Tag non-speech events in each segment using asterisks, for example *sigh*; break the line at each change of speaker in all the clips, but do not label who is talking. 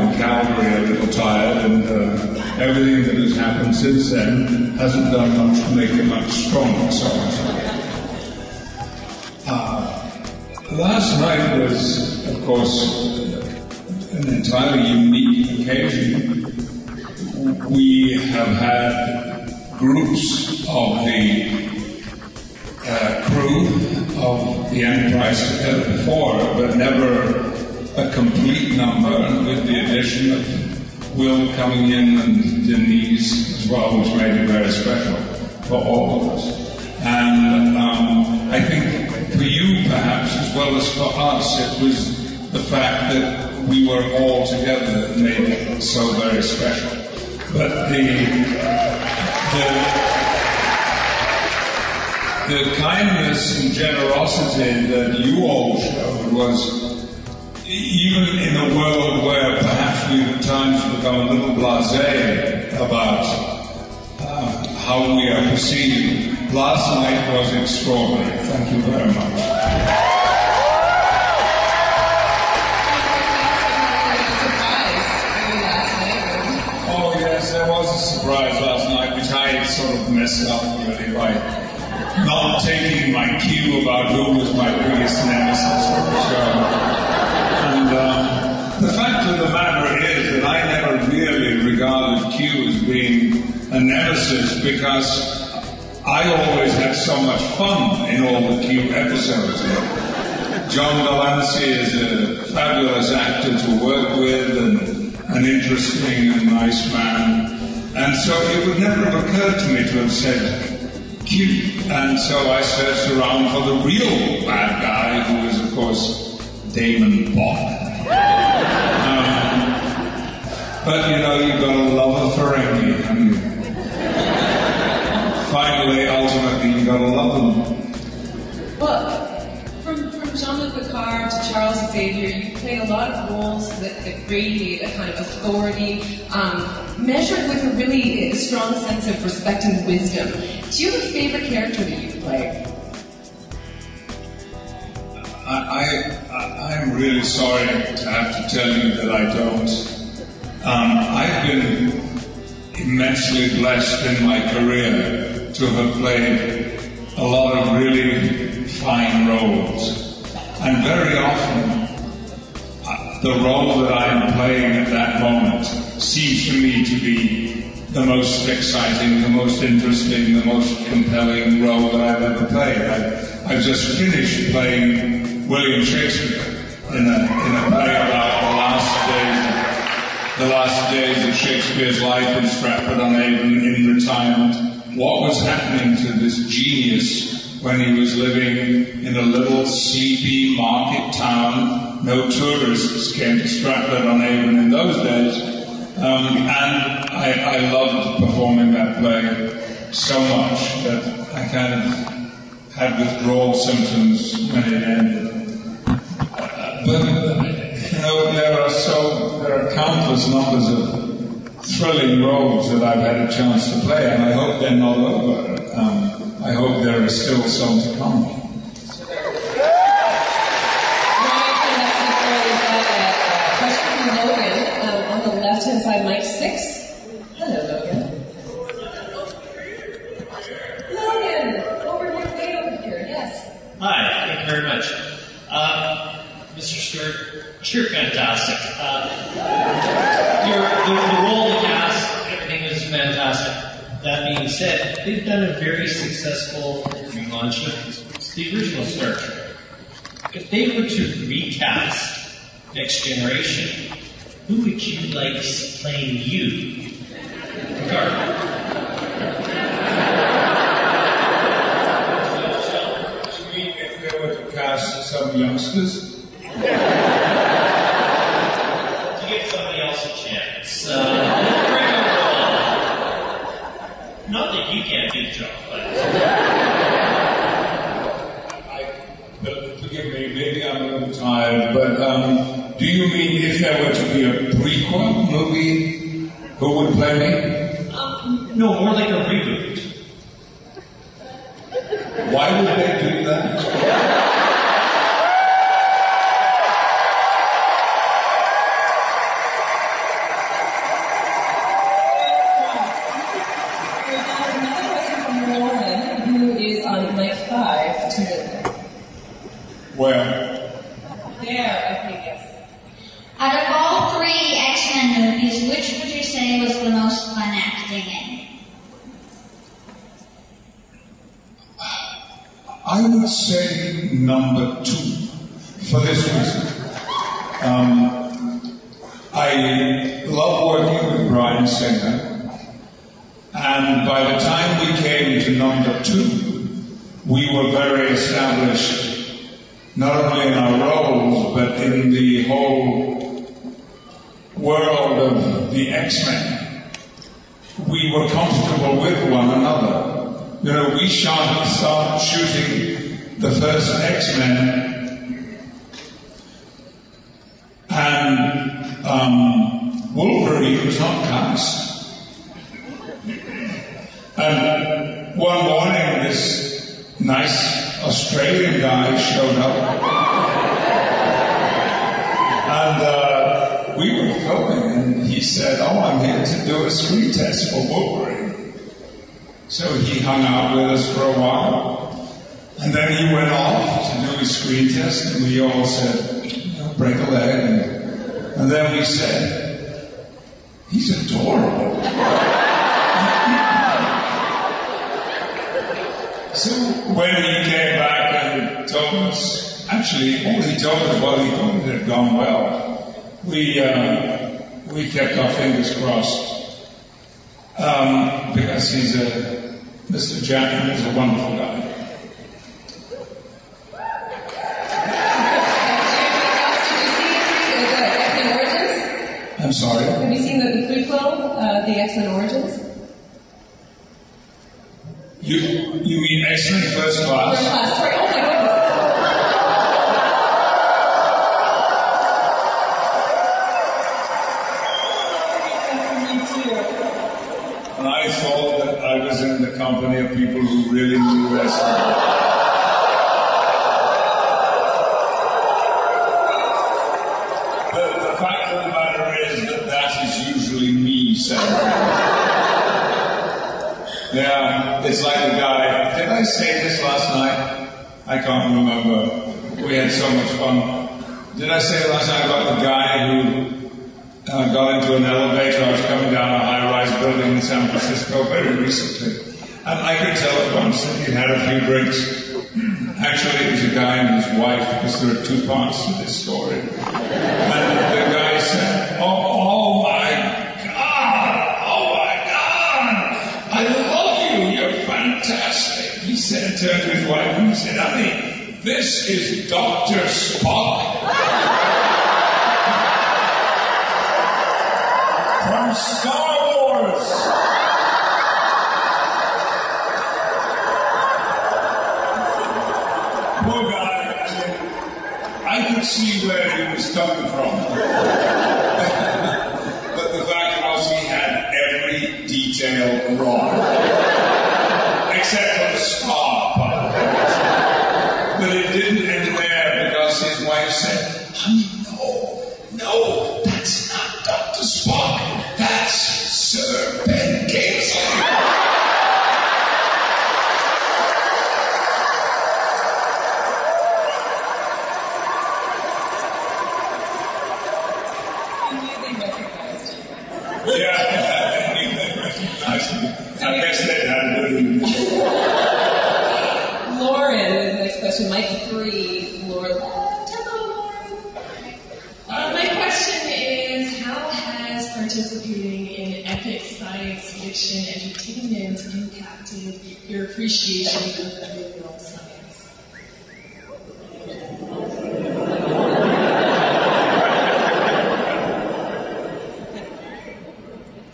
in Calgary a little tired, and uh, everything that has happened since then hasn't done much to make it much stronger. So, uh, last night was, of course, an entirely unique occasion. We have had groups of the uh, crew of the Enterprise before, but never a complete number, with the addition of Will coming in and Denise as well, which made it very special for all of us. And um, I think for you, perhaps, as well as for us, it was the fact that we were all together that made it so very special. But the, the, the kindness and generosity that you all showed was even in a world where perhaps we've at times become a little blasé about uh, how we are perceived, last night was extraordinary. Thank you very much. Oh surprise last night, which I sort of messed up really by not taking my cue about who was my biggest nemesis for the show. And um, the fact of the matter is that I never really regarded Q as being a nemesis because I always had so much fun in all the Q episodes. John de Lancie is a fabulous actor to work with and an interesting and nice man. And so it would never have occurred to me to have said Q. And so I searched around for the real bad guy, who is, of course, DaiMon Bok. Um, but you know, you've got to love a Ferengi, haven't you? Finally, ultimately, you've got to love them.
Well, from, from Jean-Luc Picard to Charles Xavier, you play a lot of roles that, that radiate a kind of authority, um, measured with a really strong sense of respect and wisdom. Do you have a favorite character that you've played?
I, I, I'm really sorry to have to tell you that I don't. Um, I've been immensely blessed in my career to have played a lot of really fine roles. And very often, uh, the role that I'm playing at that moment seems to me to be the most exciting, the most interesting, the most compelling role that I've ever played. I, I've just finished playing William Shakespeare in a, in a play about the last days, the last days of Shakespeare's life in Stratford-on-Avon in retirement. What was happening to this genius when he was living in a little sleepy market town? No tourists came to Stratford-on-Avon in those days. Um, and I, I loved performing that play so much that I kind of had withdrawal symptoms when it ended. But you know, there are so there are countless numbers of thrilling roles that I've had a chance to play, and I hope they're not over. Um, I hope there are still some to come.
left-hand side, mic six. Hello, Logan. Logan, over here, way over here. Yes.
Hi, thank you very much. Uh, Mr. Stewart, you're fantastic. Uh, your, the, the role, the cast, everything is fantastic. That being said, they've done a very successful relaunch of the original Star Trek. If they were to recast Next Generation, who would you like playing you?
Cast some youngsters,
to give somebody else a chance. Uh, not that you can't do the job, but.
I, but forgive me, maybe I'm a little tired, but but um, do you mean if there were to be a prequel movie, who would play me?
Um, no, more like a reboot.
Why would they do that? Where?
There, I think, yes.
Out of all three X-Men movies, which would you say was the most fun acting in?
I would say number two, for this reason. Um, I love working with Bryan Singer, and by the time we came to number two, we were very established not only in our roles, but in the whole world of the X-Men. We were comfortable with one another. You know, we shot, started shooting the first X-Men and um, Wolverine was not cast. And one morning, this nice Australian guy showed up. And uh, we were filming, and he said, Oh, I'm here to do a screen test for Wolverine. So he hung out with us for a while. And then he went off to do his screen test, and we all said, break a leg. And, and then we said, He's adorable. *laughs* So when he came back and told us, actually, all he told us while he thought it had gone well, we uh, we kept our fingers crossed um, because he's a Mr. Jackman is a wonderful guy. I'm sorry.
Have you seen the, the prequel, uh, the X Men Origins?
You you mean X-Men First Class?
First class. Sorry. Oh my goodness.
And I thought that I was in the company of people who really knew wrestling. The, the fact of the matter is that that is usually me saying. Yeah, it's like the guy. Did I say this last night? I can't remember. We had so much fun. Did I say last night about the guy who uh, got into an elevator? I was coming down a high-rise building in San Francisco very recently, and I could tell at once that he'd had a few drinks. Actually, it was a guy and his wife, because there are two parts to this story. And the guy said, "Oh, oh my God! Oh my God! I love you. You're fantastic." He said, turned to his wife and he said, "Honey, this is Doctor Spock." *laughs* From Star Wars. Poor guy. I mean, I could see where he was coming from. but the fact was he had every detail wrong. Except for the star part. But it didn't end there because his wife said, Honey, no, no, that's not Dr. Spock. That's Sir Ben Kingsley.
I knew they recognized you.
Yeah, I knew they recognized me. I guess they had a good evening.
Lauren is the next question. Mike three. Lauren. Hello,
Uh, my question is, how has participating in epic science fiction entertainment impacted your appreciation of the real world science?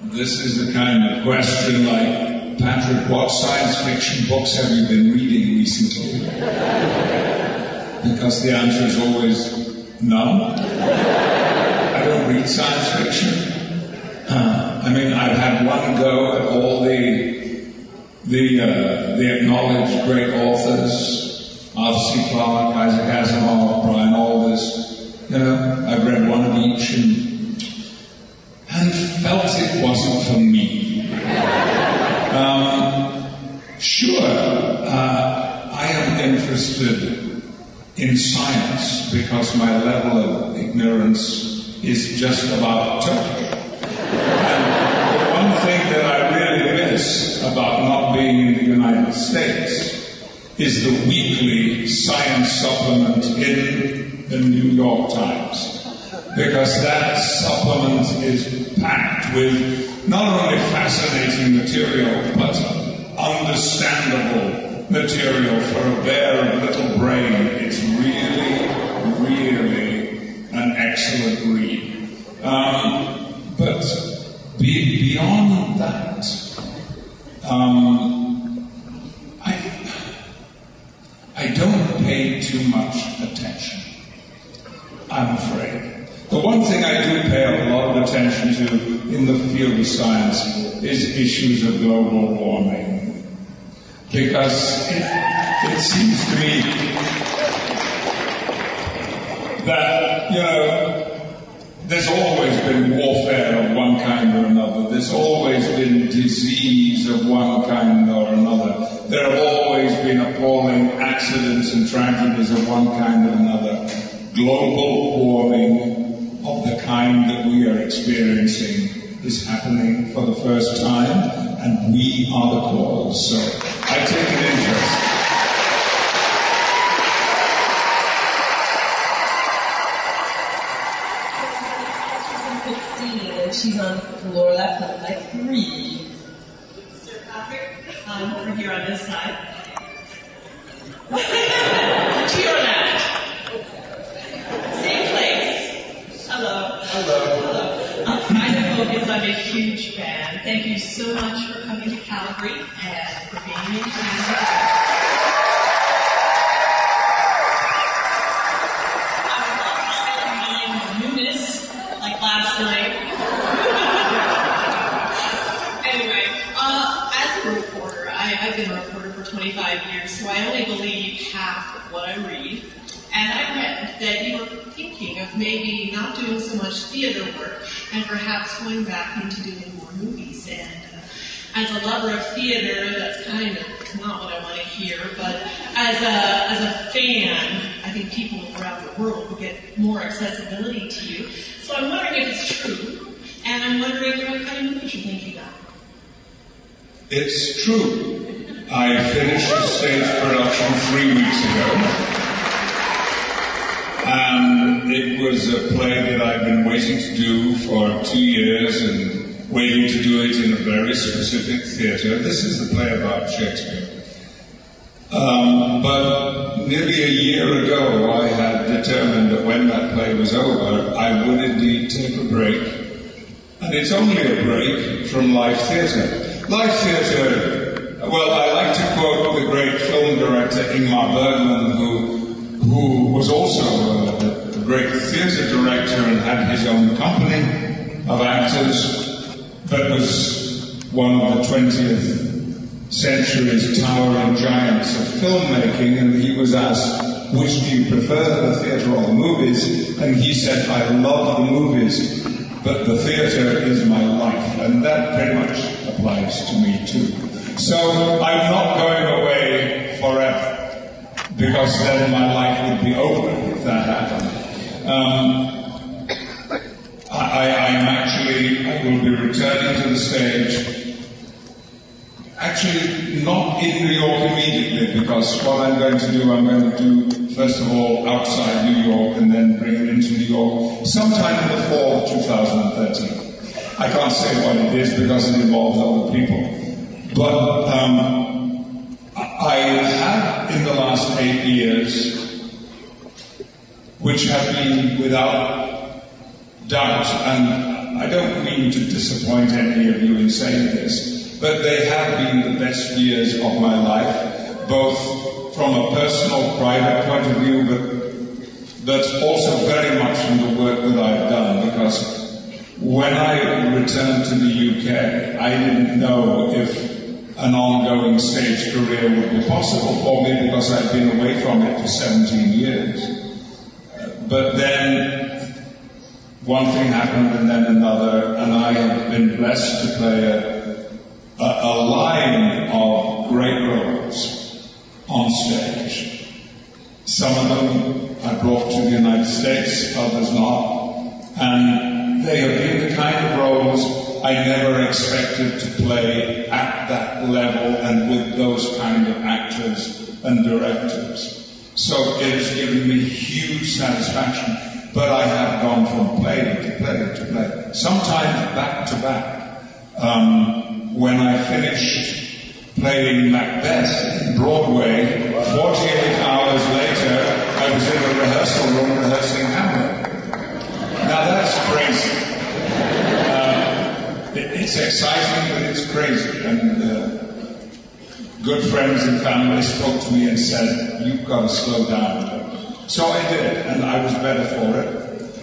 This is the kind of question like, Patrick, what science fiction books have you been reading recently? Because the answer is always none. I don't read science fiction. Uh, I mean, I've had one go at all the the uh, the acknowledged great authors, Arthur C. Clarke, Isaac Asimov, Brian Aldiss. You know, I've read one of each and and felt it wasn't for me. Um, sure, uh, I am interested in science because my level of ignorance is just about. And the one thing that I really miss about not being in the United States is the weekly science supplement in the New York Times. Because that supplement is packed with not only fascinating material, but understandable material for a bare little brain. It's really, really an excellent read. Um, but be, beyond that, um, I, I don't pay too much attention. I'm afraid. The one thing I do pay a lot of attention to in the field of science is issues of global warming. Because it, it seems to me that, you know, there's always been warfare of one kind or another. There's always been disease of one kind or another. There have always been appalling accidents and tragedies of one kind or another. Global warming of the kind that we are experiencing is happening for the first time, and we are the cause. So I take an interest.
and she's on the floor left with like three.
Sir Patrick, um, over here on this side. to your left. Same place. Hello.
Hello.
Hello. I'm trying to focus. I'm a huge fan. Thank you so much for coming to Calgary and for being in Canada. I was all newness, like last night. anyway, um, as a reporter, I've been a reporter for 25 years, so I only believe half of what I read. And I read that you were thinking of maybe not doing so much theater work and perhaps going back into doing more movies. And uh, as a lover of theater, that's kind of not what I want to hear, but as a, as a fan, I think people around the world will get more accessibility to you. So I'm wondering if it's true, and I'm wondering what kind of movies you're thinking of.
It's true. I finished a stage production three weeks ago. And it was a play that I've been waiting to do for two years and waiting to do it in a very specific theatre. This is the play about Shakespeare. Um, but nearly a year ago, I had determined that when that play was over, I would indeed take a break. And it's only a break from live theatre. Live theatre, well, I like to quote the great film director Ingmar Bergman, who, who was also a, a great theatre director and had his own company of actors, but was one of the 20th century's towering giants of filmmaking, and he was asked, which do you prefer, the theatre or the movies? And he said, I love the movies, but the theatre is my life. And that pretty much applies to me too. So I'm not going away forever, because then my life would be over if that happened. Um, I, I am actually, I will be returning to the stage Actually, not in New York immediately, because what I'm going to do, I'm going to do, first of all, outside New York and then bring it into New York sometime in the fall of 2013. I can't say what it is because it involves other people. But um, I have, in the last eight years, which have been without doubt, and I don't mean to disappoint any of you in saying this, but they have been the best years of my life, both from a personal, private point of view, but but also very much from the work that I've done because when I returned to the UK, I didn't know if an ongoing stage career would be possible for me because I'd been away from it for 17 years. But then one thing happened and then another, and I have been blessed to play a, a, a line of great roles on stage. Some of them I brought to the United States, others not. And they have been the kind of roles I never expected to play at that level and with those kind of actors and directors. So it has given me huge satisfaction. But I have gone from play to play to play, sometimes back to back. Um, when I finished playing Macbeth in Broadway, 48 hours later, I was in a rehearsal room rehearsing Hamlet. Now that's crazy. It's exciting, but it's crazy. And uh, good friends and family spoke to me and said, You've got to slow down. So I did, and I was better for it.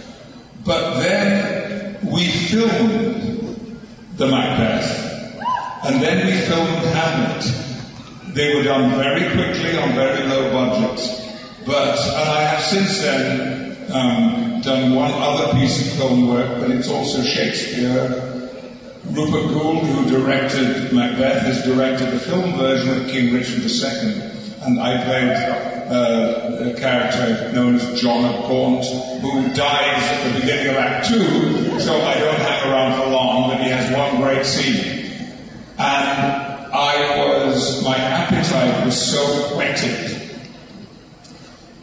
But then we filmed the Macbeth, and then we filmed Hamlet. They were done very quickly on very low budgets. But, and I have since then um, done one other piece of film work, but it's also Shakespeare Rupert Goold, who directed Macbeth, has directed the film version of King Richard II, and I played uh, a character known as John of Gaunt, who dies at the beginning of Act Two, so I don't hang around for long, but he has one great scene. And I was, my appetite was so whetted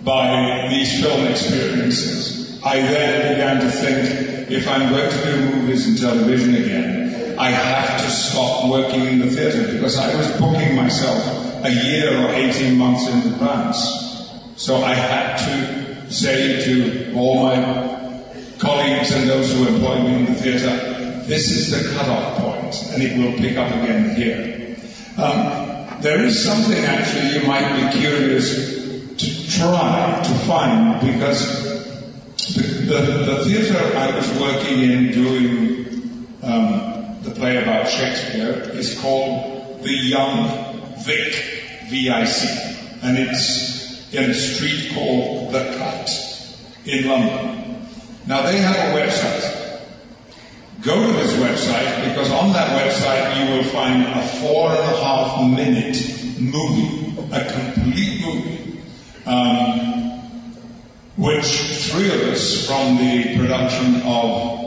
by these film experiences. I then began to think, if I'm going to do movies and television again, I have to stop working in the theatre because I was booking myself a year or 18 months in advance. So I had to say to all my colleagues and those who employ me in the theatre, this is the cut-off point, and it will pick up again here. Um, there is something actually you might be curious to try to find because the, the, the theatre I was working in doing um, the play about Shakespeare is called The Young Vic, V-I-C, and it's in a street called The Cut in London. Now they have a website. Go to this website because on that website you will find a four and a half minute movie, a complete movie, um, which three of us from the production of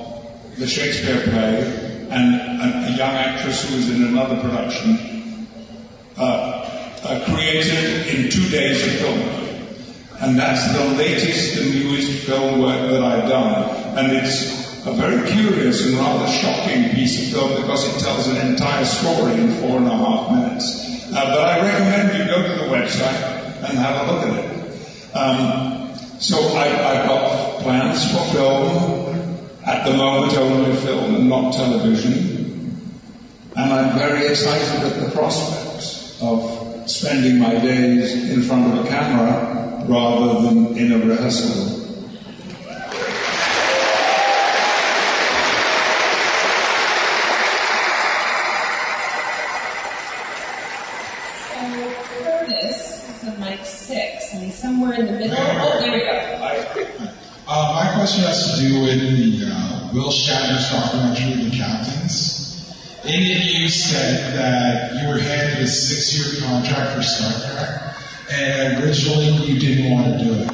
the Shakespeare play and a, young actress who was in another production uh, uh, created in two days of film. And that's the latest and newest film work that I've done. And it's a very curious and rather shocking piece of film because it tells an entire story in four and a half minutes. Uh, but I recommend you go to the website and have a look at it. Um, so I, I've got plans for film at the moment only film and not television. And I'm very excited at the prospect of spending my days in front of a camera rather than in a rehearsal
somewhere in the middle. Oh, there we go.
Uh, my question has to do with the uh, Will Shatner's documentary, a six-year contract for Star Trek, and originally you didn't want to do it.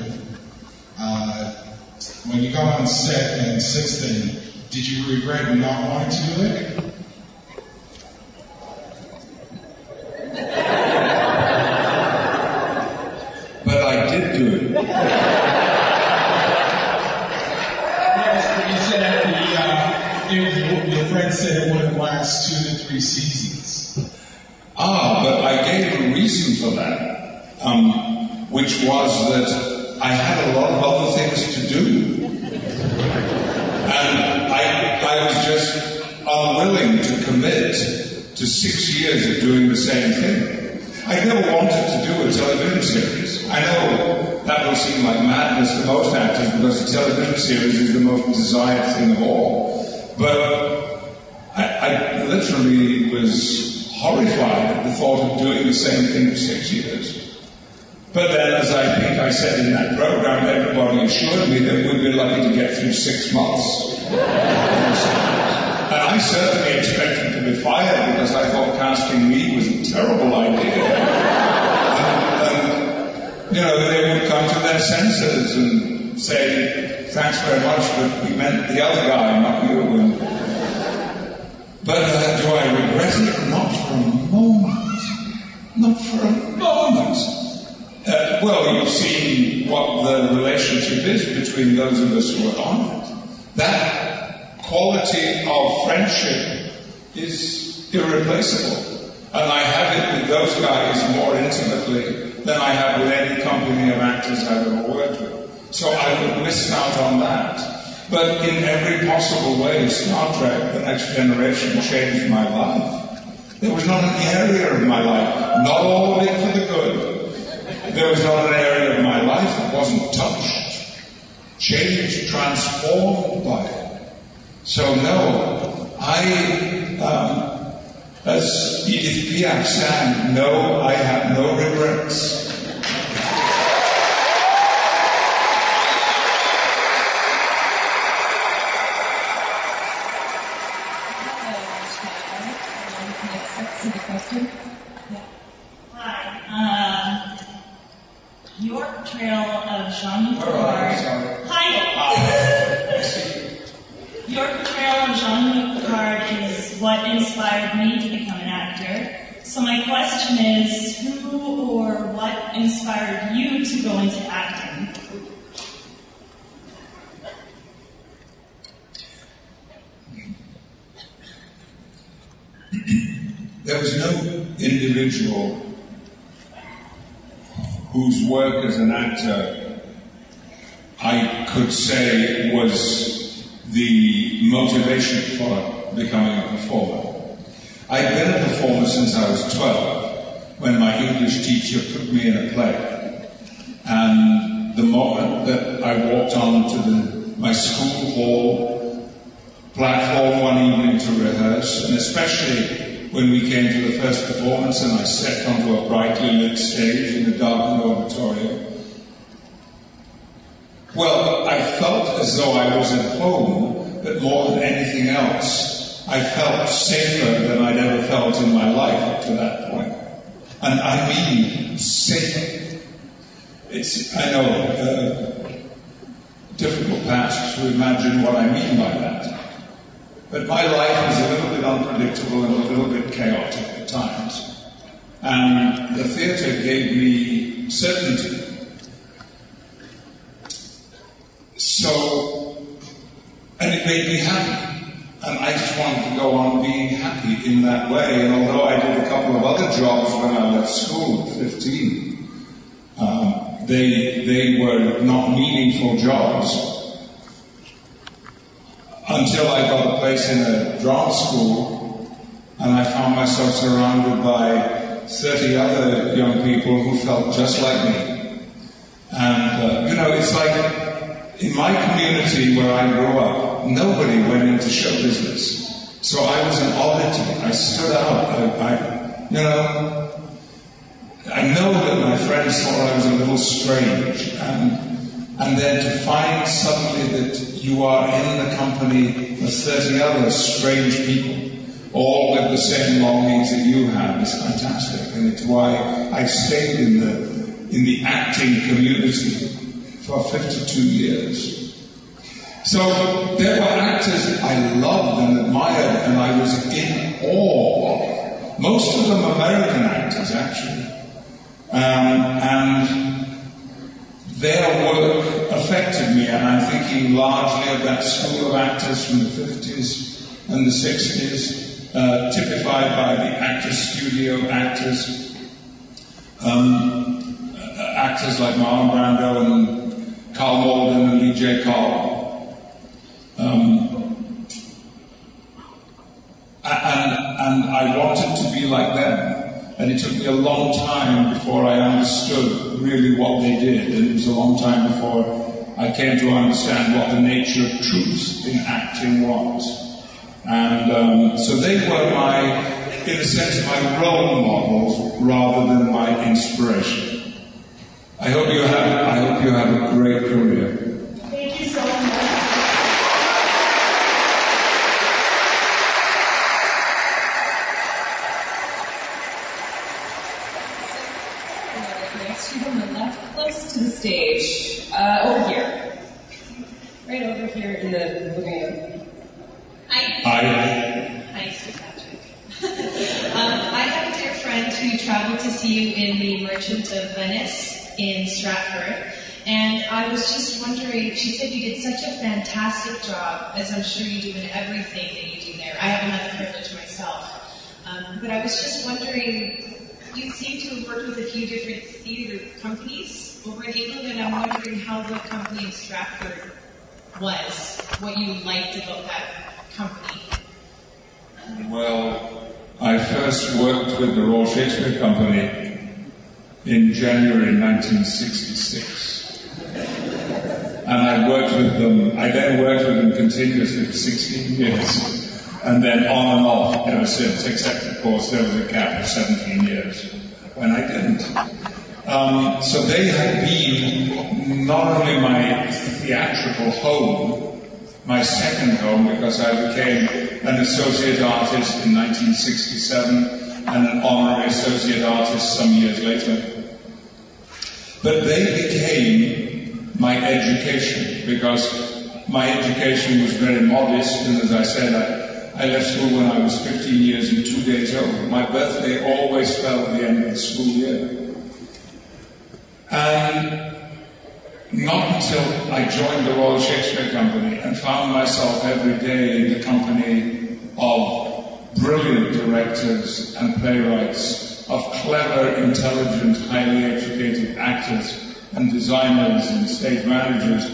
Uh, when you got on set and since then, did you regret not wanting to do it?
but I did do it.
your friend said it wouldn't last two to three seasons.
Ah, but I gave a reason for that, um, which was that I had a lot of other things to do. And I, I was just unwilling to commit to six years of doing the same thing. I never wanted to do a television series. I know that will seem like madness to most actors because a television series is the most desired thing of all. But I, I literally was horrified at the thought of doing the same thing for six years. But then, as I think I said in that program, everybody assured me that we'd be lucky to get through six months. Certainly expected to be fired because I thought casting me was a terrible idea. *laughs* and, and, you know, they would come to their senses and say, thanks very much, but we meant the other guy, not you. And, but uh, do I regret it? Not for a moment. Not for a moment. Uh, well, you've seen what the relationship is between those of us who are on it. That quality of friendship is irreplaceable. And I have it with those guys more intimately than I have with any company of actors I've ever worked with. So I would miss out on that. But in every possible way, Star Trek The Next Generation changed my life. There was not an area of my life, not all of it for the good, there was not an area of my life that wasn't touched, changed, transformed by it. So no, I, um, as Edith Piaf sang, no, I have no regrets.
Jean-Luc Picard. Hi. Your portrayal of Jean-Luc Picard is what inspired me to become an actor. So my question is, who or what inspired you to go into acting?
There was no individual whose work as an actor I could say was the motivation for becoming a performer. I'd been a performer since I was 12 when my English teacher put me in a play. And the moment that I walked onto the, my school hall platform one evening to rehearse, and especially when we came to the first performance and I stepped onto a brightly lit stage in a darkened auditorium, well, I felt as though I was at home, but more than anything else, I felt safer than I'd ever felt in my life up to that point. And I mean safer. It's, I know, uh, difficult perhaps to imagine what I mean by that. But my life is a little bit unpredictable and a little bit chaotic at times. And the theatre gave me certainty So, and it made me happy. And I just wanted to go on being happy in that way. And although I did a couple of other jobs when I left school at 15, um, they, they were not meaningful jobs until I got a place in a drama school and I found myself surrounded by 30 other young people who felt just like me. And, uh, you know, it's like in my community where I grew up, nobody went into show business. So I was an oddity. I stood out. I, I, you know, I know that my friends thought I was a little strange. And, and then to find suddenly that you are in the company of 30 other strange people, all with the same longings that you have, is fantastic. And it's why I stayed in the, in the acting community for 52 years. So there were actors I loved and admired, and I was in awe. Most of them American actors, actually. Um, and their work affected me, and I'm thinking largely of that school of actors from the 50s and the 60s, uh, typified by the actor studio actors. Um, uh, actors like Marlon Brando and Karl Malden and Lee J. Cobb. Um, and, and I wanted to be like them. And it took me a long time before I understood really what they did. And it was a long time before I came to understand what the nature of truth in acting was. And um, so they were my, in a sense, my role models rather than my inspiration. I hope you have, I hope you have a great career.
Thank you so much.
Next, you on the left, close to the stage. Uh, over here. Right over here in the living room.
I,
I,
Hi, Sir Patrick. um, I have a dear friend who traveled to see you in The Merchant of Venice in Stratford. And I was just wondering, she said you did such a fantastic job, as I'm sure you do in everything that you do there. I haven't had the privilege myself. Um, but I was just wondering, you seem to have worked with a few different theater companies over in England, and I'm wondering how the company in Stratford was, what you liked about that company.
well, I first worked with the Royal Shakespeare Company in January 1966. And I worked with them, I then worked with them continuously for 16 years. And then on and off ever since, except of course there was a gap of 17 years when I didn't. Um, so they had been not only my theatrical home, my second home, because I became an associate artist in 1967 and an honorary associate artist some years later. But they became my education because my education was very modest, and as I said, I, I left school when I was 15 years and two days old. My birthday always fell at the end of the school year. And not until I joined the Royal Shakespeare Company and found myself every day in the company of brilliant directors and playwrights, of clever, intelligent, highly educated actors and designers and stage managers,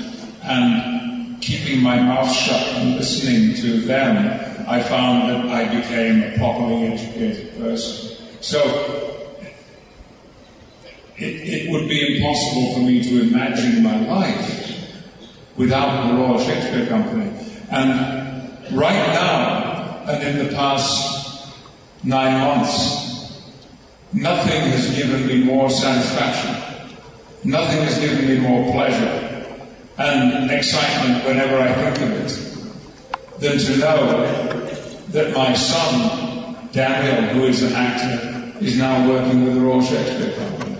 and keeping my mouth shut and listening to them, I found that I became a properly educated person. So it, it would be impossible for me to imagine my life without the Royal Shakespeare Company. And right now, and in the past nine months, nothing has given me more satisfaction. Nothing has given me more pleasure and excitement whenever I think of it than to know that my son, Daniel, who is an actor, is now working with the Royal Shakespeare Company.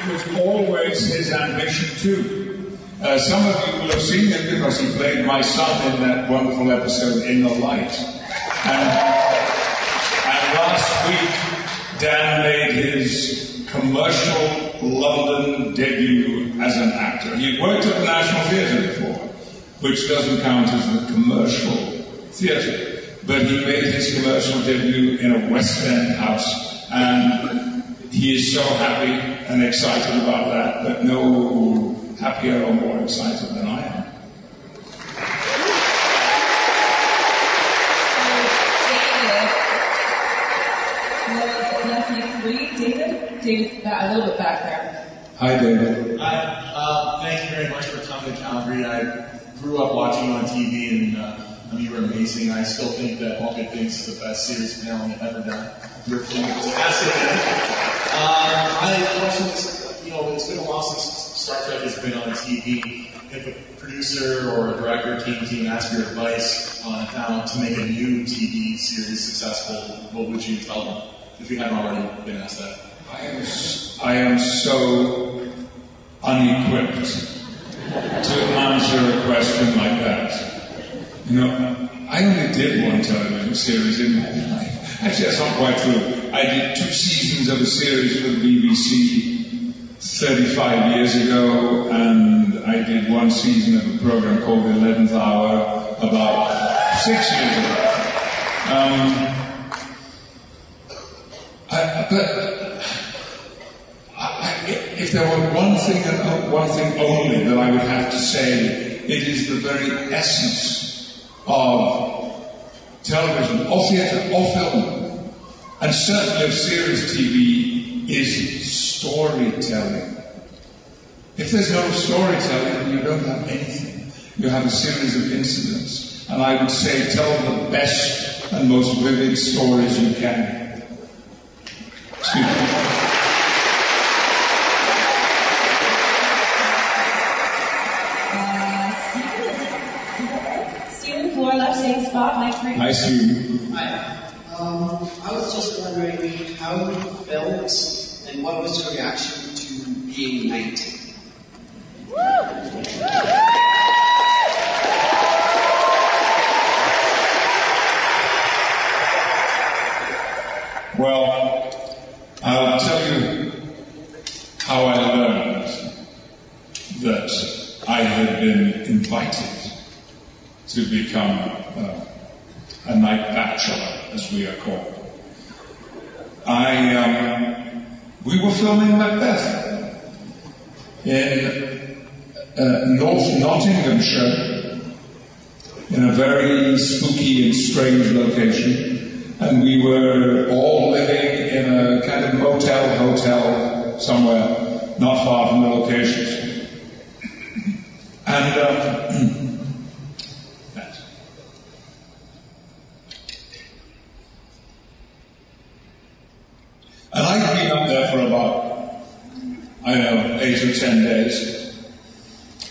It was always his ambition too. Uh, some of you will have seen him because he played my son in that wonderful episode In the Light. And, and last week, Dan made his commercial London debut as an actor. He had worked at the National Theatre before, which doesn't count as the commercial theatre. But he made his commercial debut in a West End house, and he is so happy and excited about that, but no happier or more excited than I
David, David, a little bit back there.
Hi, David.
Hi, uh, thank you very much for coming to Calgary. I grew up watching you on TV, and uh, I mean, you were amazing. I still think that All Good Things is the best series finale ever done. You're fantastic. Uh, my question is, you know, it's been a while since Star Trek has been on TV. If a producer or a director came to you and asked for your advice on how to make a new TV series successful, what would you tell them if you hadn't already been asked that?
I am, I am so unequipped to answer a question like that. You know, I only did one television series in my life. Actually, that's not quite true. I did two seasons of a series for the BBC 35 years ago, and I did one season of a program called The 11th Hour about six years ago. Um, I, but if there were one thing and one thing only that I would have to say it is the very essence of television, or theatre, or film, and certainly of series TV is storytelling. If there's no storytelling, you don't have anything. You have a series of incidents. And I would say tell the best and most vivid stories you can. Excuse me.
Left saying spot, mic three.
Hi, Stephen.
Hi. Um, I was just wondering how you felt and what was your reaction to being 19?
Well, I'll tell you how I learned that I had been invited to become uh, a knight bachelor, we are called. I, um, we were filming Macbeth in uh, North Nottinghamshire, in a very spooky and strange location and we were all living in a kind of motel hotel somewhere not far from the locations. And um, *clears throat* 10 days.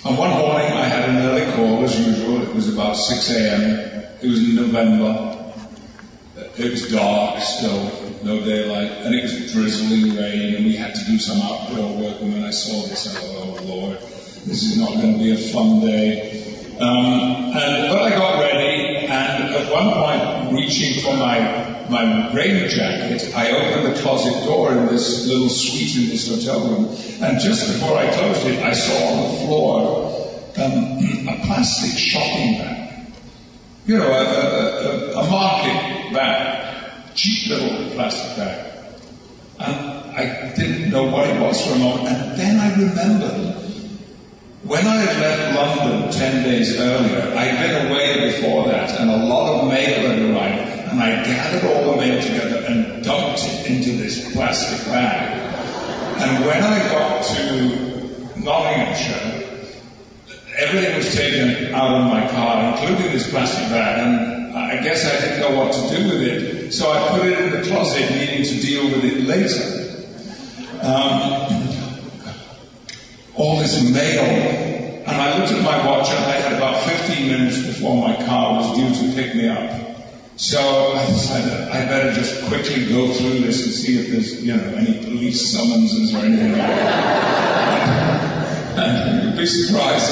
And one morning I had an early call as usual. It was about 6 a.m. It was in November. It was dark still, no daylight, and it was drizzling rain, and we had to do some outdoor work. And when I saw this, I thought, oh Lord, this is not going to be a fun day. Um, and, but I got ready, and at one point, reaching for my my rain jacket, I opened the closet door in this little suite in this hotel room, and just before I closed it, I saw on the floor um, *clears throat* a plastic shopping bag you know, a, a, a, market bag, cheap little plastic bag. And I didn't know what it was for a moment. And then I remembered when I had left London 10 days earlier, I'd been away before that, and a lot of mail had arrived. And I gathered all the mail together and dumped it into this plastic bag. And when I got to Nottinghamshire, everything was taken out of my car, including this plastic bag, and I guess I didn't know what to do with it, so I put it in the closet, needing to deal with it later. Um, all this mail, and I looked at my watch, and I had about 15 minutes before my car was due to pick me up. So I decided I better just quickly go through this and see if there's, you know, any police summonses or anything you'd be surprised.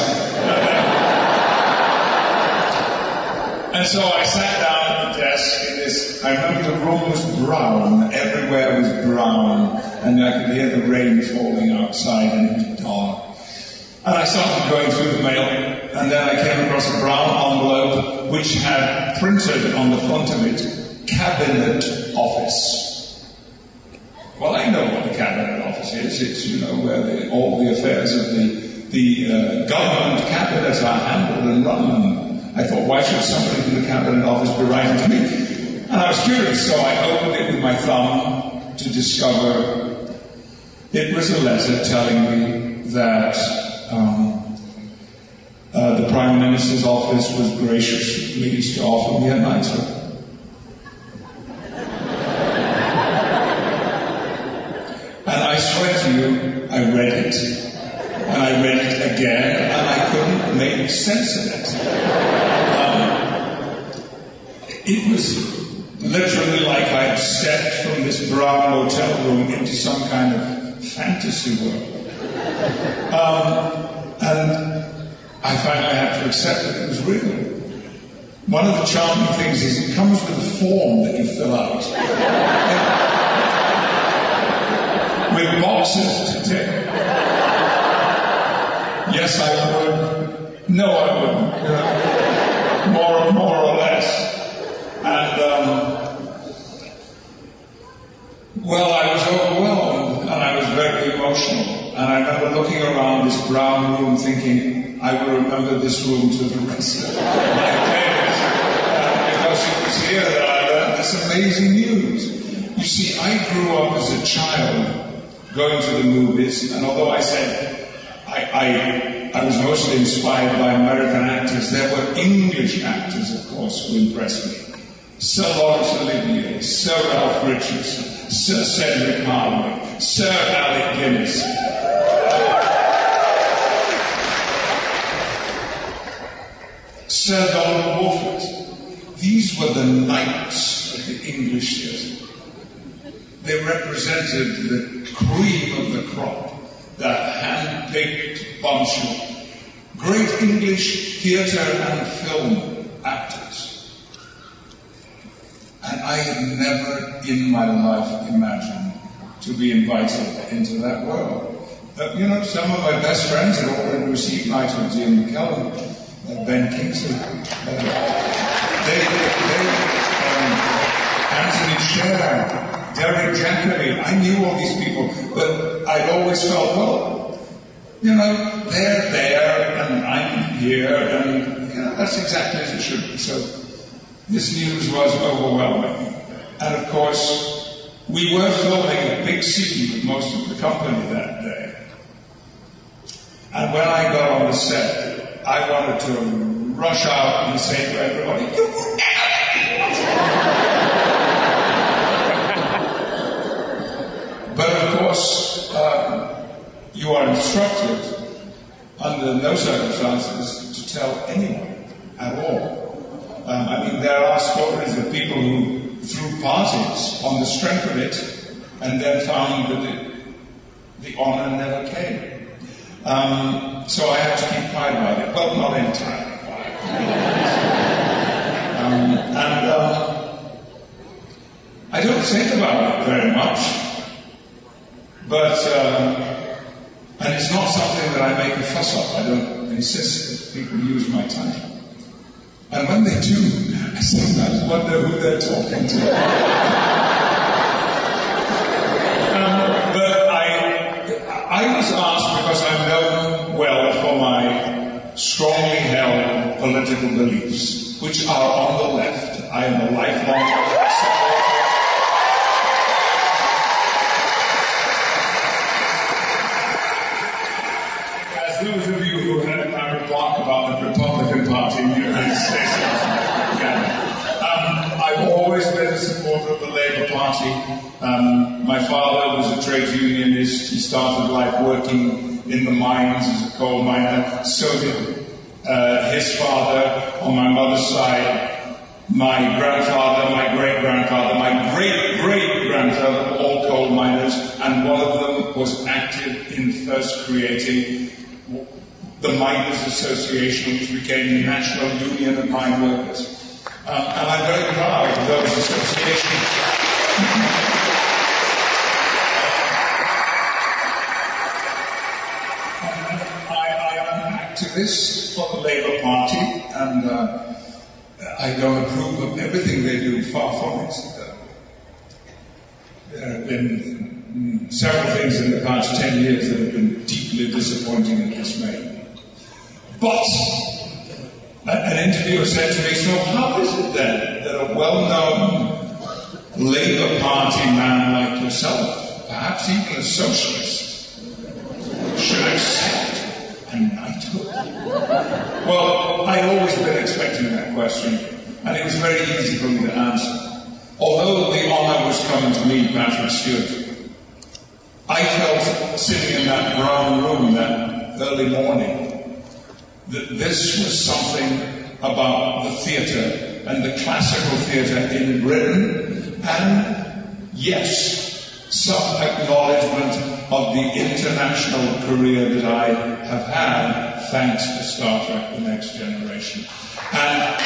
And so I sat down at the desk in this, I remember the room was brown, everywhere was brown, and I could hear the rain falling outside and it was dark. And I started going through the mail, and then I came across a brown envelope which had printed on the front of it, Cabinet Office. Well, I know what the Cabinet Office is. It's, you know, where the, all the affairs of the, the uh, government cabinet are handled and. I thought, why should somebody from the Cabinet Office be writing to me? And I was curious, so I opened it with my thumb to discover it was a letter telling me that um, uh, the Prime Minister's office was gracious pleased to offer me a knighthood. And I swear to you, I read it. And I read it again, and I couldn't make sense of it. Um, it was literally like I had stepped from this brown hotel room into some kind of fantasy world. Um, and I finally had to accept that it was real. One of the charming things is it comes with a form that you fill out. *laughs* with boxes to tick. Yes, I would. No, I wouldn't. You know, more, more or less. And um, well, I was overwhelmed and I was very emotional. And I remember looking around this brown room, thinking, I will remember this room to the rest of my days. Uh, because it was here that I learned this amazing news. You see, I grew up as a child going to the movies, and although I said I, I, I was mostly inspired by American actors, there were English actors, of course, who impressed me. Sir Laurence Olivier, Sir Ralph Richardson, Sir Cedric Hardwicke, Sir Alec Guinness. Sir Donald Wolfit. These were the knights of the English theatre. They represented the cream of the crop, the hand-picked bunch of great English theatre and film actors. And I had never in my life imagined to be invited into that world. But, you know, some of my best friends had already received knighthood, Ian McKellen, Ben Kingsley, uh, they, um, Anthony Sher, Derek Jacobi. I knew all these people, but I'd always felt, well, you know, they're there and I'm here, and you know, that's exactly as it should be. So this news was overwhelming. And of course, we were filming a big city with most of the company that day. And when I got on the set, I wanted to rush out and say to everybody, You But of course, uh, you are instructed under no circumstances to tell anyone at all. Um, I mean, there are stories of people who threw parties on the strength of it and then found that it, the honor never came. Um, so I have to keep quiet about it. Well, not entirely quiet. um, and uh, I don't think about it very much, but um, and it's not something that I make a fuss of. I don't insist that people use my title. And when they do, I sometimes wonder who they're talking to. um, but I, I was asked my strongly held political beliefs, which are on the left. I am a lifelong. As those of you who heard my remark about the Republican Party in the United States, um, I've always been a supporter of the Labour Party. Um, my father was a trade unionist. He started life working in the mines as a coal miner. So did uh, his father on my mother's side, my grandfather, my great grandfather, my great great grandfather, all coal miners, and one of them was active in first creating the Miners Association, which became the National Union of Mine Workers. Um, and I'm very proud of those associations. I, I am an activist for the Labour Party, and uh, I don't approve of everything they do, far from it. Uh, there have been mm, several things in the past 10 years that have been deeply disappointing and dismaying. But an interviewer said to me, So, how is it then that a well known Labour Party man like yourself, perhaps even a socialist, should accept a knighthood? Well, I'd always been expecting that question, and it was very easy for me to answer. Although the honour was coming to me, Patrick Stewart, I felt sitting in that brown room that early morning that this was something about the theatre and the classical theatre in Britain, and yes, some acknowledgement of the international career that I have had thanks to Star Trek The Next Generation. And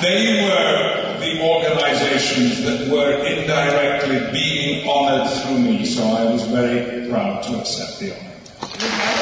they were the organizations that were indirectly being honored through me, so I was very proud to accept the honor.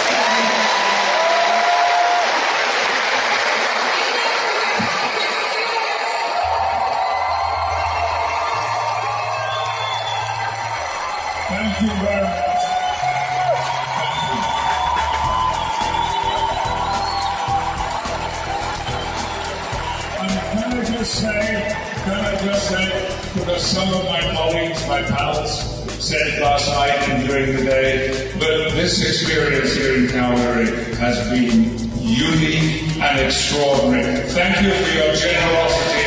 Said last night and during the day, but this experience here in Calgary has been unique and extraordinary. Thank you for your generosity.